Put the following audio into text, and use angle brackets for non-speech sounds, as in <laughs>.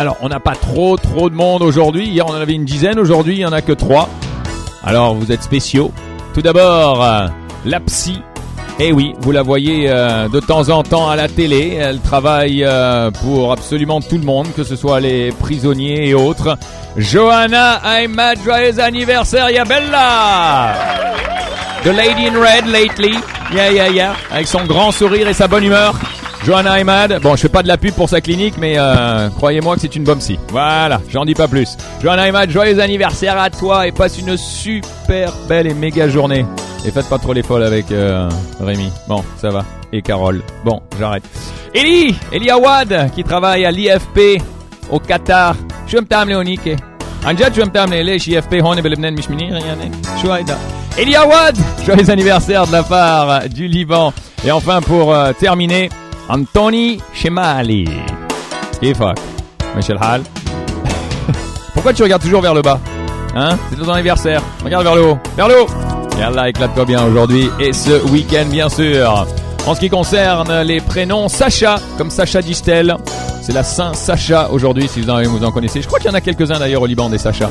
Alors, on n'a pas trop trop de monde aujourd'hui. Hier, on en avait une dizaine. Aujourd'hui, il n'y en a que trois. Alors, vous êtes spéciaux. Tout d'abord, euh, la psy. Eh oui, vous la voyez euh, de temps en temps à la télé. Elle travaille euh, pour absolument tout le monde, que ce soit les prisonniers et autres. Johanna Aymad, joyeux anniversaire, Yabella The Lady in Red lately. Yeah, yeah, yeah. Avec son grand sourire et sa bonne humeur. Johanna Imad, bon je fais pas de la pub pour sa clinique mais euh, croyez-moi que c'est une bonne psy. Voilà, j'en dis pas plus. Johanna Imad, joyeux anniversaire à toi et passe une super belle et méga journée. Et faites pas trop les folles avec euh, Rémi. Bon, ça va. Et Carole. Bon, j'arrête. Eli, Eli Awad qui travaille à l'IFP au Qatar. Je me. Anja, les IFP Eli Awad, joyeux anniversaire de la part du Liban. Et enfin pour euh, terminer, Anthony Chemali. Fuck? Michel Hall. <laughs> Pourquoi tu regardes toujours vers le bas? Hein? C'est ton anniversaire. Regarde vers le haut. Vers le haut Yallah, éclate-toi bien aujourd'hui et ce week-end, bien sûr. En ce qui concerne les prénoms, Sacha, comme Sacha Distel. C'est la Saint Sacha aujourd'hui, si vous en, vous en connaissez. Je crois qu'il y en a quelques-uns d'ailleurs au Liban des Sacha.